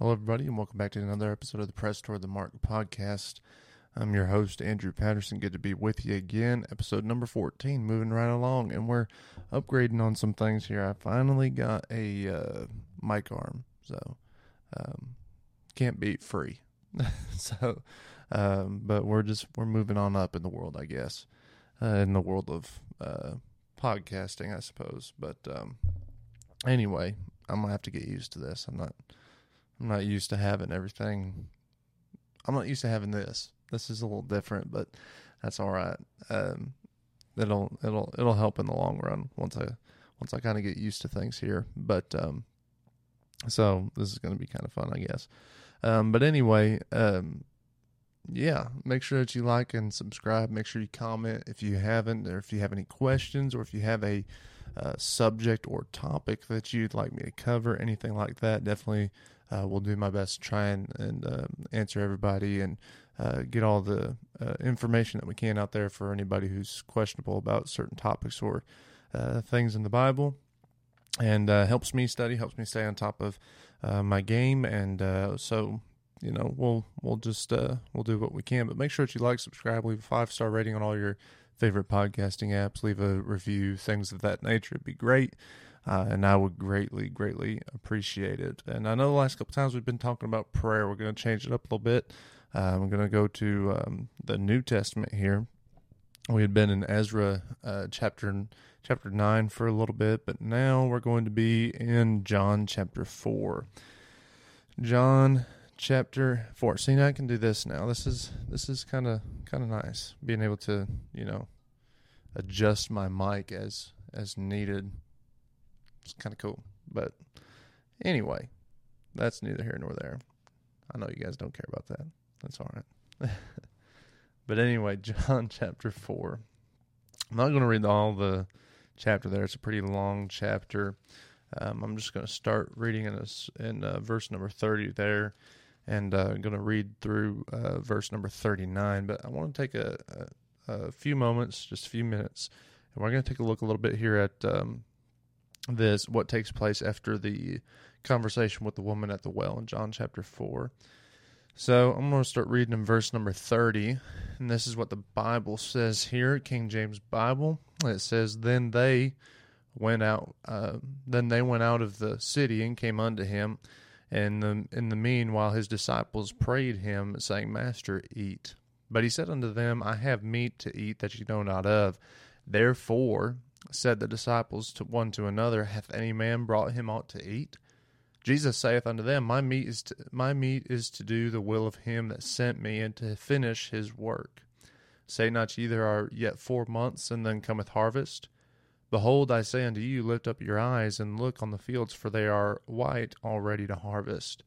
Hello, everybody, and welcome back to another episode of the Press Toward the Mark podcast. I'm your host, Andrew Patterson. Good to be with you again. Episode number 14, moving right along, and we're upgrading on some things here. I finally got a uh, mic arm, so um, can't beat free. so, um, but we're just we're moving on up in the world, I guess, uh, in the world of uh, podcasting, I suppose. But um, anyway, I'm gonna have to get used to this. I'm not I'm not used to having everything. I'm not used to having this. This is a little different, but that's all right. Um, it'll it'll it'll help in the long run once I once I kind of get used to things here. But um, so this is going to be kind of fun, I guess. Um, but anyway, um, yeah, make sure that you like and subscribe. Make sure you comment if you haven't, or if you have any questions, or if you have a uh, subject or topic that you'd like me to cover, anything like that. Definitely uh, we'll do my best to try and, and uh, answer everybody and uh, get all the uh, information that we can out there for anybody who's questionable about certain topics or uh, things in the Bible. And uh, helps me study, helps me stay on top of my game, and so you know we'll we'll just we'll do what we can. But make sure that you like, subscribe, leave a five star rating on all your favorite podcasting apps, leave a review, things of that nature. It'd be great uh, and I would greatly, greatly appreciate it. And I know the last couple times we've been talking about prayer. We're going to change it up a little bit. Uh, we're going to go to um, the New Testament here. We had been in Ezra uh, chapter chapter nine for a little bit, but now we're going to be in John chapter four. John chapter four. See, now I can do this now. This is this is kind of kind of nice being able to you know adjust my mic as as needed. It's kind of cool. But anyway, that's neither here nor there. I know you guys don't care about that. That's all right. but anyway, John chapter 4. I'm not going to read all the chapter there. It's a pretty long chapter. Um, I'm just going to start reading in, a, in uh, verse number 30 there and uh, I'm going to read through uh, verse number 39. But I want to take a, a, a, few moments, just a few minutes, and we're going to take a look a little bit here at um, this what takes place after the conversation with the woman at the well in John chapter 4. So I'm going to start reading in verse number 30, and this is what the Bible says here, King James Bible. It says, "Then they went out. Uh, then they went out of the city and came unto him, and the, in the meanwhile his disciples prayed him, saying, Master, eat. But he said unto them, I have meat to eat that ye know not of. Therefore said the disciples to one to another, Hath any man brought him aught to eat? Jesus saith unto them, My meat is to, my meat is to do the will of him that sent me, and to finish his work. Say not ye there are yet four months, and then cometh harvest? Behold, I say unto you, lift up your eyes and look on the fields, for they are white already to harvest.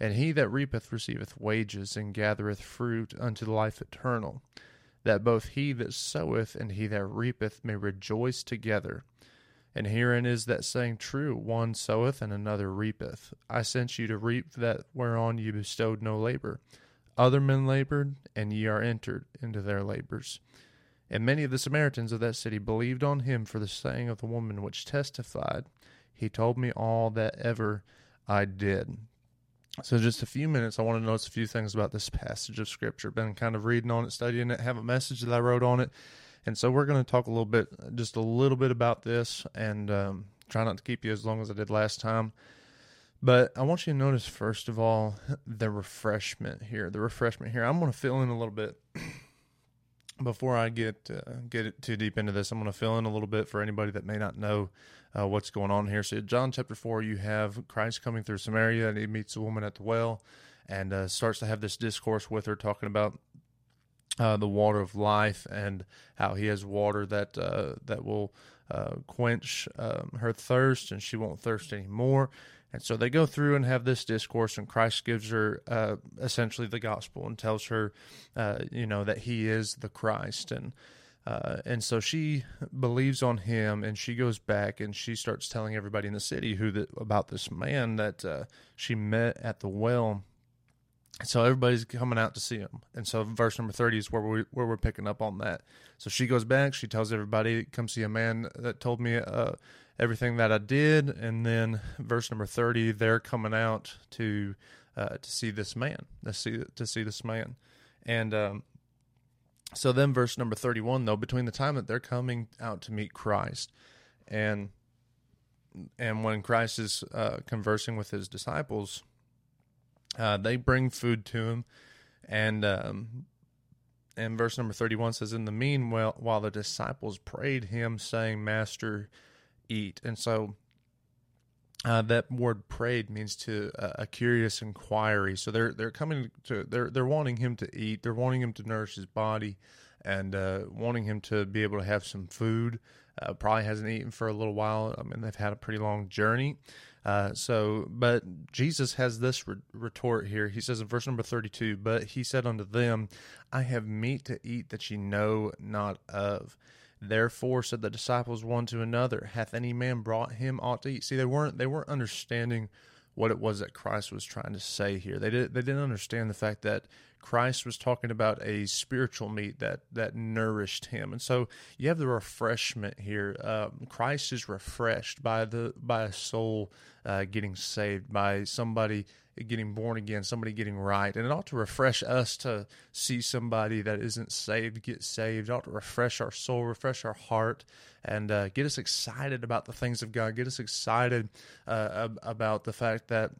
And he that reapeth receiveth wages, and gathereth fruit unto life eternal that both he that soweth and he that reapeth may rejoice together. And herein is that saying true one soweth and another reapeth. I sent you to reap that whereon you bestowed no labor. Other men labored, and ye are entered into their labors. And many of the Samaritans of that city believed on him for the saying of the woman which testified, He told me all that ever I did. So, just a few minutes, I want to notice a few things about this passage of Scripture. Been kind of reading on it, studying it, have a message that I wrote on it. And so, we're going to talk a little bit, just a little bit about this, and um, try not to keep you as long as I did last time. But I want you to notice, first of all, the refreshment here. The refreshment here. I'm going to fill in a little bit before I get uh, get too deep into this. I'm going to fill in a little bit for anybody that may not know uh, what's going on here. So, John chapter 4, you have Christ coming through Samaria and he meets a woman at the well and uh, starts to have this discourse with her, talking about uh, the water of life and how he has water that uh, that will uh, quench um, her thirst and she won't thirst anymore. And so they go through and have this discourse, and Christ gives her uh, essentially the gospel and tells her, you know, that he is the Christ and uh, and so she believes on him, and she goes back and she starts telling everybody in the city who the, about this man that uh, she met at the well, so everybody's coming out to see him, and so verse number thirty is where we where we're picking up on that. So she goes back, she tells everybody, "Come see a man that told me uh, everything that I did," and then verse number thirty, they're coming out to uh, to see this man, to see to see this man, and um, so then verse number thirty one though, between the time that they're coming out to meet Christ, and and when Christ is uh, conversing with his disciples uh, they bring food to him, and um, and verse number thirty one says, "In the meanwhile, while the disciples prayed him, saying, Master, eat." And so uh, that word "prayed" means to uh, a curious inquiry. So they're they're coming to they're they're wanting him to eat. They're wanting him to nourish his body, and uh, wanting him to be able to have some food. Uh, probably hasn't eaten for a little while. I mean, they've had a pretty long journey. Uh, so, but Jesus has this re- retort here. He says in verse number 32, But he said unto them, I have meat to eat that ye know not of. Therefore said the disciples one to another, Hath any man brought him aught to eat? See, they weren't they weren't understanding what it was that Christ was trying to say here. They did they didn't understand the fact that Christ was talking about a spiritual meat that that nourished him, and so you have the refreshment here. Um, Christ is refreshed by the by a soul uh, getting saved, by somebody getting born again, somebody getting right, and it ought to refresh us to see somebody that isn't saved get saved. It ought to refresh our soul, refresh our heart, and uh, get us excited about the things of God. Get us excited uh, about the fact that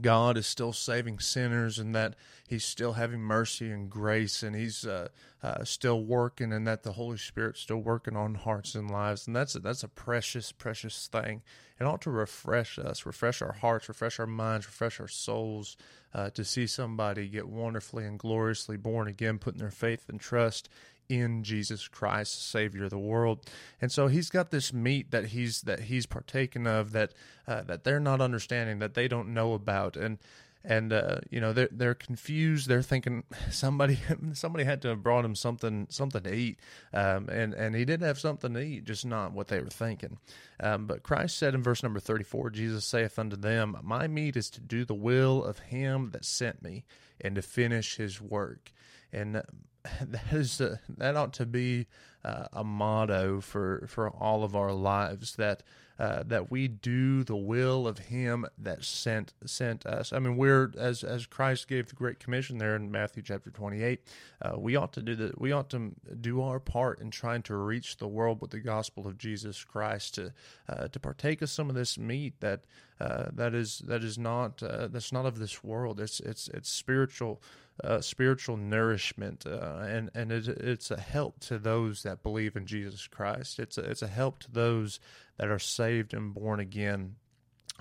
God is still saving sinners and that He's still having mercy and grace and He's uh, uh, still working and that the Holy Spirit's still working on hearts and lives. And that's a, that's a precious, precious thing. It ought to refresh us, refresh our hearts, refresh our minds, refresh our souls uh, to see somebody get wonderfully and gloriously born again, putting their faith and trust in Jesus Christ, Savior of the world. And so he's got this meat that he's that he's partaken of that uh, that they're not understanding, that they don't know about, and and uh, you know they're they're confused. They're thinking somebody somebody had to have brought him something something to eat, um, and and he didn't have something to eat, just not what they were thinking. Um, but Christ said in verse number thirty four, Jesus saith unto them, My meat is to do the will of him that sent me, and to finish his work. And that is a, that ought to be uh, a motto for for all of our lives that uh, that we do the will of Him that sent sent us. I mean, we're as as Christ gave the Great Commission there in Matthew chapter twenty eight. Uh, we ought to do the we ought to do our part in trying to reach the world with the gospel of Jesus Christ to uh, to partake of some of this meat that uh, that is that is not uh, that's not of this world. It's it's it's spiritual uh, spiritual nourishment, uh, and and it, it's a help to those that believe in Jesus Christ. It's a, it's a help to those that are saved and born again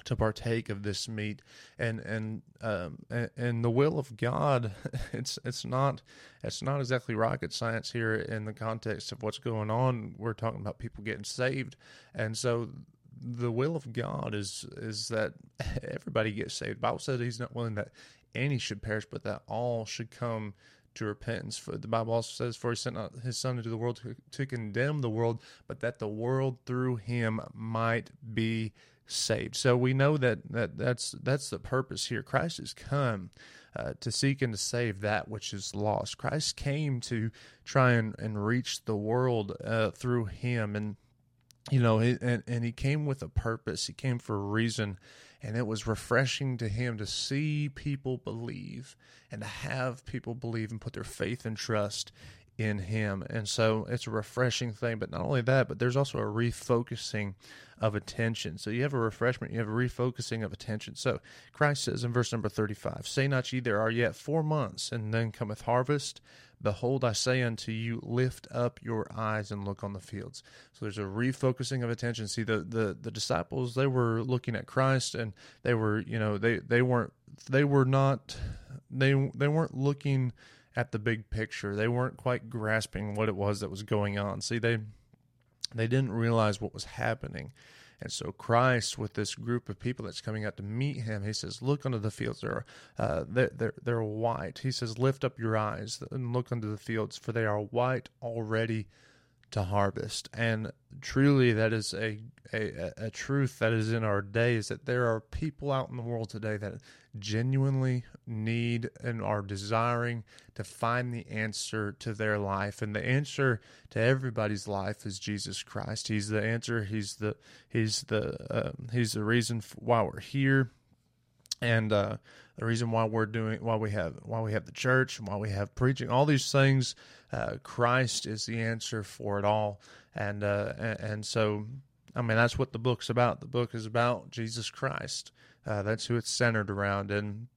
to partake of this meat and and um, and, and the will of God it's it's not it's not exactly rocket science here in the context of what's going on we're talking about people getting saved and so the will of God is is that everybody gets saved. The Bible says He's not willing that any should perish, but that all should come to repentance. For the Bible also says, "For He sent not His Son into the world to, to condemn the world, but that the world through Him might be saved." So we know that that that's that's the purpose here. Christ has come. Uh, to seek and to save that which is lost. Christ came to try and, and reach the world uh, through him. And you know, and, and he came with a purpose. He came for a reason, and it was refreshing to him to see people believe and to have people believe and put their faith and trust in him. And so it's a refreshing thing. But not only that, but there's also a refocusing of attention. So you have a refreshment, you have a refocusing of attention. So Christ says in verse number 35 Say not ye, there are yet four months, and then cometh harvest. Behold, I say unto you, lift up your eyes and look on the fields. So there's a refocusing of attention. See, the, the, the disciples, they were looking at Christ and they were, you know, they, they weren't, they were not, they, they weren't looking at the big picture. They weren't quite grasping what it was that was going on. See, they, they didn't realize what was happening. And so Christ, with this group of people that's coming out to meet him, he says, "Look unto the fields; they're uh, they're, they're they're white." He says, "Lift up your eyes and look unto the fields, for they are white already to harvest. And truly, that is a, a, a truth that is in our days that there are people out in the world today that genuinely need and are desiring to find the answer to their life. And the answer to everybody's life is Jesus Christ. He's the answer. He's the he's the uh, he's the reason why we're here. And uh, the reason why we're doing why we have why we have the church and why we have preaching all these things uh, Christ is the answer for it all. And, uh, and so I mean that's what the book's about. The book is about Jesus Christ. Uh, that's who it's centered around. And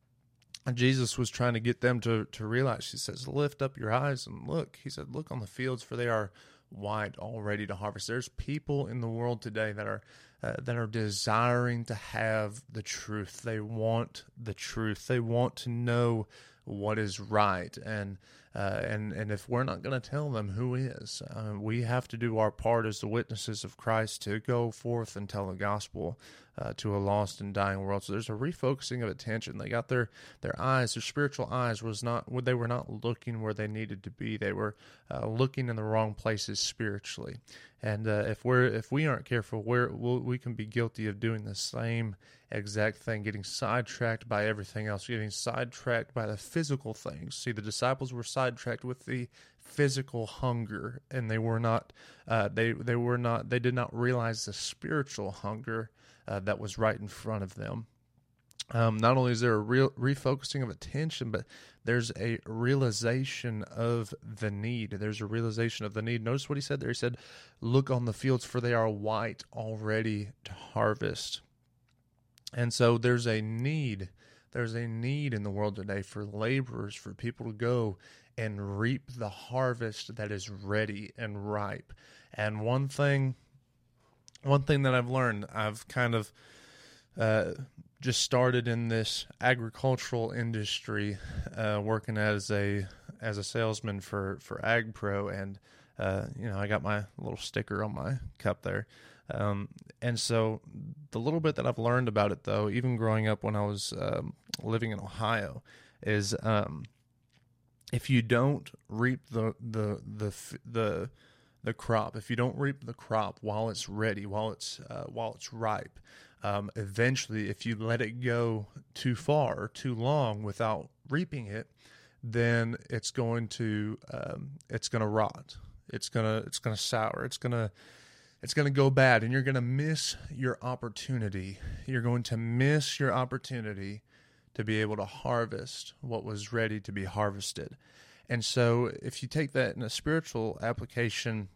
Jesus was trying to get them to to realize. He says lift up your eyes and look. He said look on the fields for they are white all ready to harvest. There's people in the world today that are uh, that are desiring to have the truth. They want the truth. They want to know what is right. And uh, and and if we're not going to tell them who is, uh, we have to do our part as the witnesses of Christ to go forth and tell the gospel uh, to a lost and dying world. So there's a refocusing of attention. They got their their eyes, their spiritual eyes, was not they were not looking where they needed to be. They were uh, looking in the wrong places spiritually. And uh, if we're if we aren't careful, we're, we'll, we can be guilty of doing the same exact thing, getting sidetracked by everything else, getting sidetracked by the physical things. See, the disciples were sidetracked with the physical hunger, and they were not uh, they they were not they did not realize the spiritual hunger uh, that was right in front of them. Um, not only is there a real refocusing of attention, but there's a realization of the need. There's a realization of the need. Notice what he said there. He said, Look on the fields, for they are white already to harvest. And so there's a need. There's a need in the world today for laborers, for people to go and reap the harvest that is ready and ripe. And one thing, one thing that I've learned, I've kind of uh, just started in this agricultural industry, uh, working as a as a salesman for for AgPro, and uh, you know I got my little sticker on my cup there. Um, and so the little bit that I've learned about it, though, even growing up when I was um, living in Ohio, is um, if you don't reap the the the the the crop, if you don't reap the crop while it's ready, while it's uh, while it's ripe, um, eventually, if you let it go too far too long without reaping it, then it's going to um, it's going to rot. It's gonna it's gonna sour. It's gonna it's going to go bad and you're going to miss your opportunity. You're going to miss your opportunity to be able to harvest what was ready to be harvested. And so, if you take that in a spiritual application,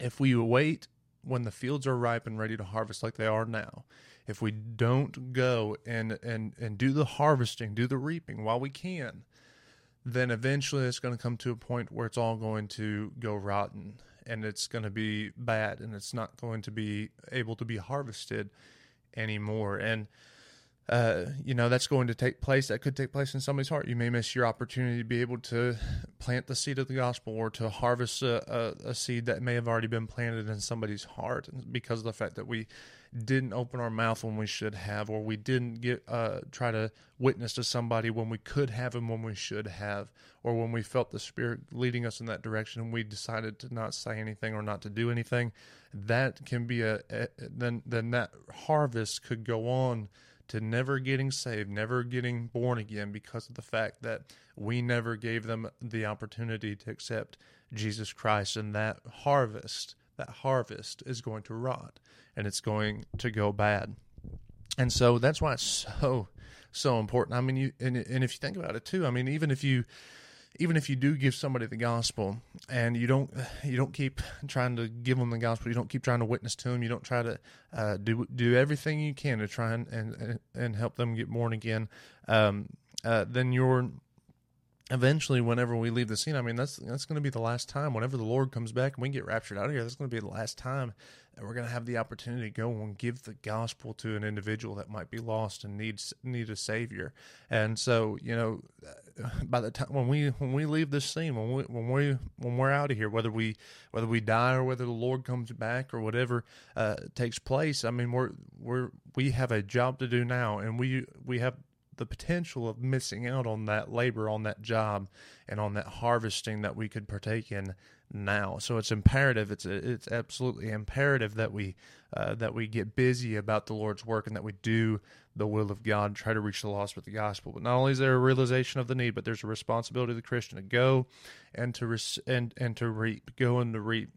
if we wait when the fields are ripe and ready to harvest like they are now, if we don't go and and and do the harvesting, do the reaping while we can, then eventually it's going to come to a point where it's all going to go rotten and it's going to be bad and it's not going to be able to be harvested anymore. And uh, you know that's going to take place that could take place in somebody's heart you may miss your opportunity to be able to plant the seed of the gospel or to harvest a, a, a, seed that may have already been planted in somebody's heart because of the fact that we didn't open our mouth when we should have or we didn't get uh, try to witness to somebody when we could have and when we should have or when we felt the spirit leading us in that direction and we decided to not say anything or not to do anything that can be a, a then then that harvest could go on to never getting saved, never getting born again because of the fact that we never gave them the opportunity to accept Jesus Christ. And that harvest, that harvest is going to rot and it's going to go bad. And so that's why it's so, so important. I mean, you, and, and if you think about it too, I mean, even if you, even if you do give somebody the gospel and you don't you don't keep trying to give them the gospel you don't keep trying to witness to them you don't try to uh, do do everything you can to try and and, and help them get born again um, uh, then you're eventually whenever we leave the scene i mean that's that's going to be the last time. Whenever the lord comes back and we get raptured out of here that's going to be the last time that we're going to have the opportunity to go and give the gospel to an individual that might be lost and needs need a savior. And so you know by the time when we when we leave this scene when we when we when we're out of here whether we whether we die or whether the lord comes back or whatever uh, takes place i mean we're we're we have a job to do now and we we have the potential of missing out on that labor, on that job, and on that harvesting that we could partake in now. So it's imperative. It's it's absolutely imperative that we uh, that we get busy about the Lord's work and that we do the will of God, try to reach the lost with the gospel. But not only is there a realization of the need, but there's a responsibility of the Christian to go and to res- and and to reap, go and to reap.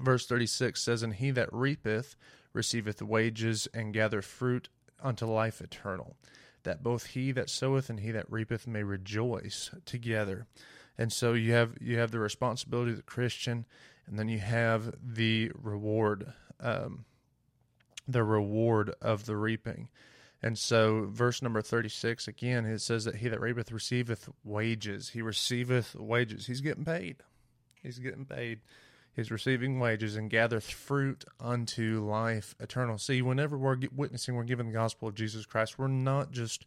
Verse thirty six says, "And he that reapeth receiveth wages and gather fruit unto life eternal." That both he that soweth and he that reapeth may rejoice together. And so you have you have the responsibility of the Christian, and then you have the reward, um, the reward of the reaping. And so, verse number 36, again, it says that he that reapeth receiveth wages. He receiveth wages. He's getting paid. He's getting paid. He's receiving wages and gathereth fruit unto life eternal. See, whenever we're witnessing, we're giving the gospel of Jesus Christ, we're not just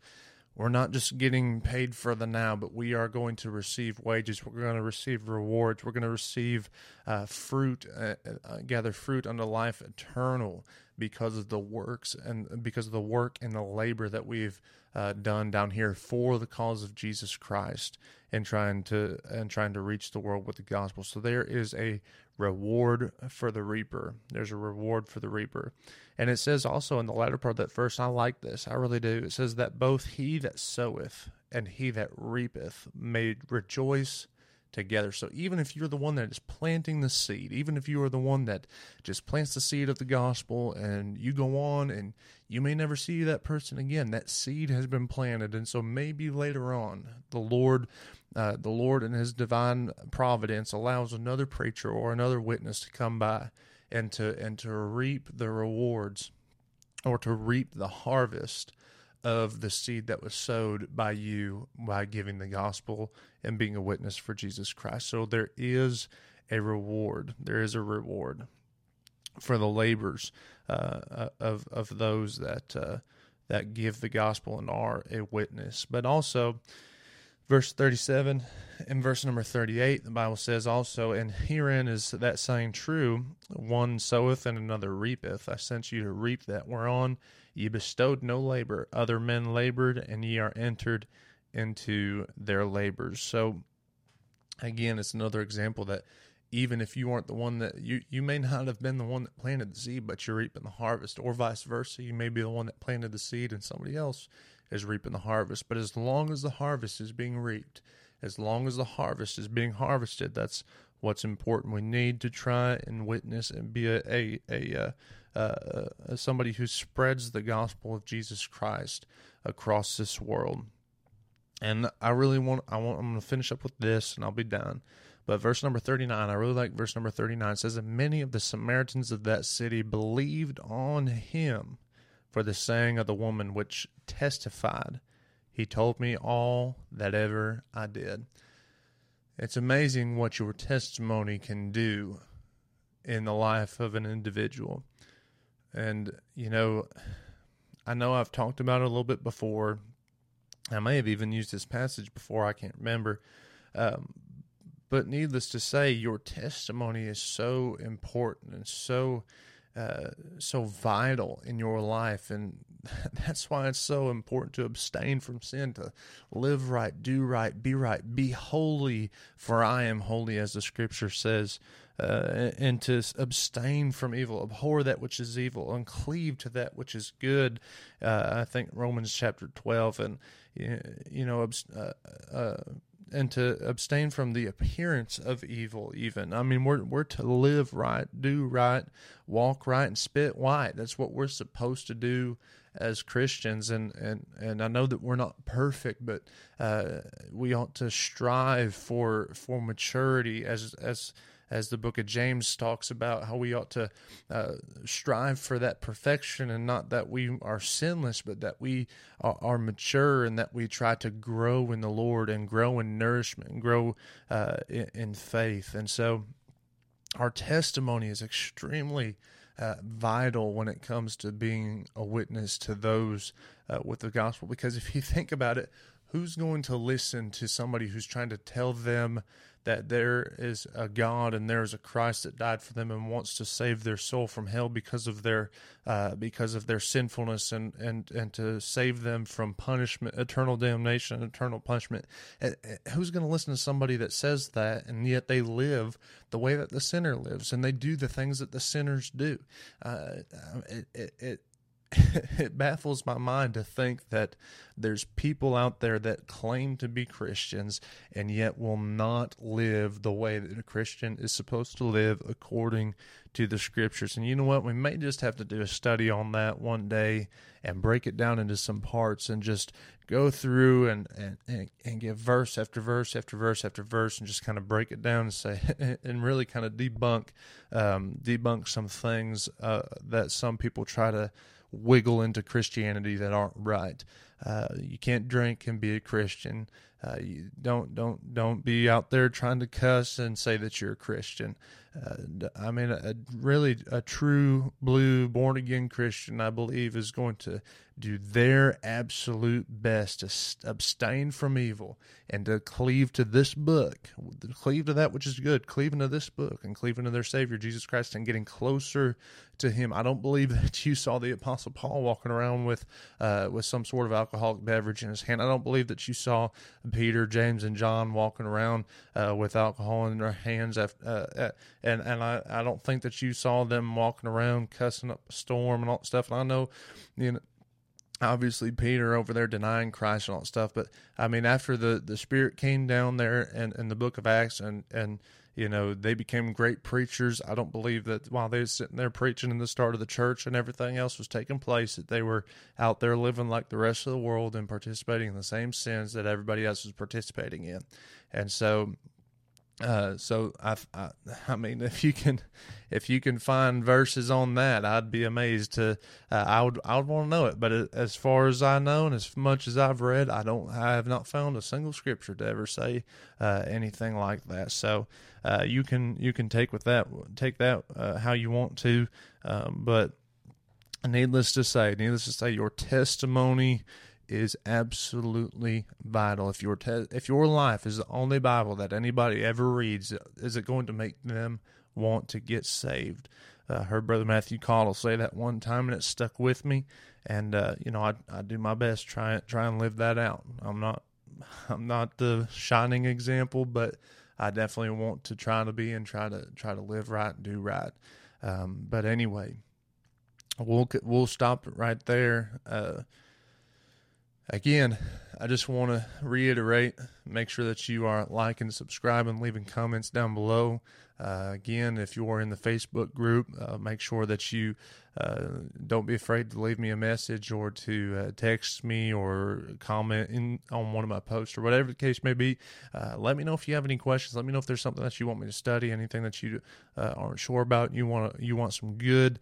we're not just getting paid for the now, but we are going to receive wages. We're going to receive rewards. We're going to receive uh, fruit, uh, uh, gather fruit unto life eternal because of the works and because of the work and the labor that we've uh, done down here for the cause of Jesus Christ and trying to and trying to reach the world with the gospel. So there is a reward for the reaper. There's a reward for the reaper. And it says also in the latter part of that verse, I like this, I really do. It says that both he that soweth and he that reapeth may rejoice together. So even if you're the one that is planting the seed, even if you are the one that just plants the seed of the gospel and you go on and you may never see that person again, that seed has been planted. And so maybe later on, the Lord, uh, the Lord in his divine providence allows another preacher or another witness to come by and to and to reap the rewards or to reap the harvest of the seed that was sowed by you by giving the gospel and being a witness for Jesus Christ. So there is a reward. There is a reward for the labors uh, uh of of those that uh, that give the gospel and are a witness. But also, verse thirty-seven and verse number thirty-eight, the Bible says also, and herein is that saying true: one soweth and another reapeth. I sent you to reap that whereon Ye bestowed no labor, other men labored, and ye are entered into their labors. So, again, it's another example that even if you aren't the one that you you may not have been the one that planted the seed, but you're reaping the harvest, or vice versa. You may be the one that planted the seed, and somebody else is reaping the harvest. But as long as the harvest is being reaped, as long as the harvest is being harvested, that's what's important. We need to try and witness and be a a, a, uh, uh, uh, somebody who spreads the gospel of Jesus Christ across this world. And I really want I want I'm going to finish up with this and I'll be done. But verse number 39, I really like verse number 39 says that many of the Samaritans of that city believed on him for the saying of the woman which testified, he told me all that ever I did. It's amazing what your testimony can do in the life of an individual. And, you know, I know I've talked about it a little bit before. I may have even used this passage before, I can't remember. Um, but needless to say, your testimony is so important and so uh, so vital in your life, and that's why it's so important to abstain from sin, to live right, do right, be right, be holy, for I am holy, as the Scripture says uh, and to abstain from evil, abhor that which is evil, and cleave to that which is good. Uh, I think Romans chapter twelve, and you know, uh, uh, and to abstain from the appearance of evil. Even I mean, we're we're to live right, do right, walk right, and spit white. That's what we're supposed to do as Christians, and and and I know that we're not perfect, but uh, we ought to strive for for maturity as as as the book of James talks about how we ought to uh, strive for that perfection and not that we are sinless, but that we are, are, mature and that we try to grow in the Lord and grow in nourishment and grow uh, in, in, faith. And so our testimony is extremely uh, vital when it comes to being a witness to those uh, with the gospel because if you think about it, who's going to listen to somebody who's trying to tell them that there is a God and there is a Christ that died for them and wants to save their soul from hell because of their uh, because of their sinfulness and, and and to save them from punishment, eternal damnation, eternal punishment. Who's going to listen to somebody that says that and yet they live the way that the sinner lives and they do the things that the sinners do? Uh, it, it, it it baffles my mind to think that there's people out there that claim to be Christians and yet will not live the way that a Christian is supposed to live according to the scriptures. And you know what? We may just have to do a study on that one day and break it down into some parts and just go through and, and, and, and give verse after verse after verse after verse and just kind of break it down and say, and really kind of debunk, um, debunk some things uh, that some people try to wiggle into Christianity that aren't right. Uh, you can't drink and be a Christian. Uh, you don't don't don't be out there trying to cuss and say that you're a Christian. Uh, I mean, a, really a true blue born again Christian, I believe, is going to do their absolute best to abstain from evil and to cleave to this book, cleave to that which is good, cleaving to this book and cleaving to their Savior Jesus Christ and getting closer to Him. I don't believe that you saw the Apostle Paul walking around with uh, with some sort of alcoholic beverage in his hand. I don't believe that you saw Peter, James, and John walking around uh, with alcohol in their hands. After, uh, and and I, I don't think that you saw them walking around cussing up a storm and all that stuff. And I know, you know obviously Peter over there denying Christ and all that stuff. But I mean, after the, the Spirit came down there and in the book of Acts and, and, you know, they became great preachers. I don't believe that while they were sitting there preaching in the start of the church and everything else was taking place, that they were out there living like the rest of the world and participating in the same sins that everybody else was participating in. And so uh, so I, I, I mean, if you can, if you can find verses on that, I'd be amazed to. Uh, I would, I would want to know it. But as far as I know, and as much as I've read, I don't, I have not found a single scripture to ever say uh, anything like that. So uh, you can, you can take with that, take that uh, how you want to. Um, but needless to say, needless to say, your testimony is absolutely vital. If your te- if your life is the only Bible that anybody ever reads, is it going to make them want to get saved? Uh, heard Brother Matthew Caudill say that one time, and it stuck with me. And uh, you know, I I do my best try try and live that out. I'm not I'm not the shining example, but I definitely want to try to be and try to try to live right and do right. Um, but anyway, we'll we'll stop right there. Uh, Again, I just want to reiterate make sure that you are liking, subscribing, leaving comments down below. Uh, again, if you are in the Facebook group, uh, make sure that you uh, don't be afraid to leave me a message or to uh, text me or comment in, on one of my posts or whatever the case may be. Uh, let me know if you have any questions. Let me know if there's something that you want me to study, anything that you aren't sure about. You want you want some good,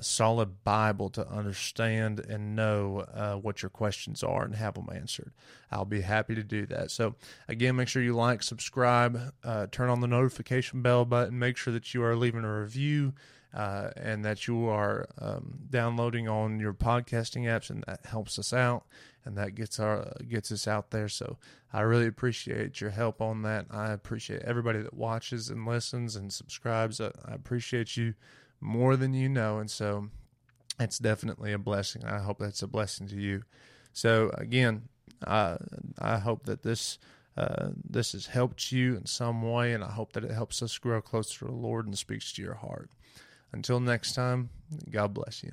solid Bible to understand and know what your questions are and have them answered. I'll be happy to do that. So again, make sure you like, subscribe, turn on the notification bell button. Make sure that you are leaving a review uh, and that you are um, downloading on your podcasting apps, and that helps us out, and that gets our gets us out there. So I really appreciate your help on that. I appreciate everybody that watches and listens and subscribes. I, I appreciate you more than you know, and so it's definitely a blessing. I hope that's a blessing to you. So again, I I hope that this uh, this has helped you in some way, and I hope that it helps us grow closer to the Lord and speaks to your heart. Until next time, God bless you.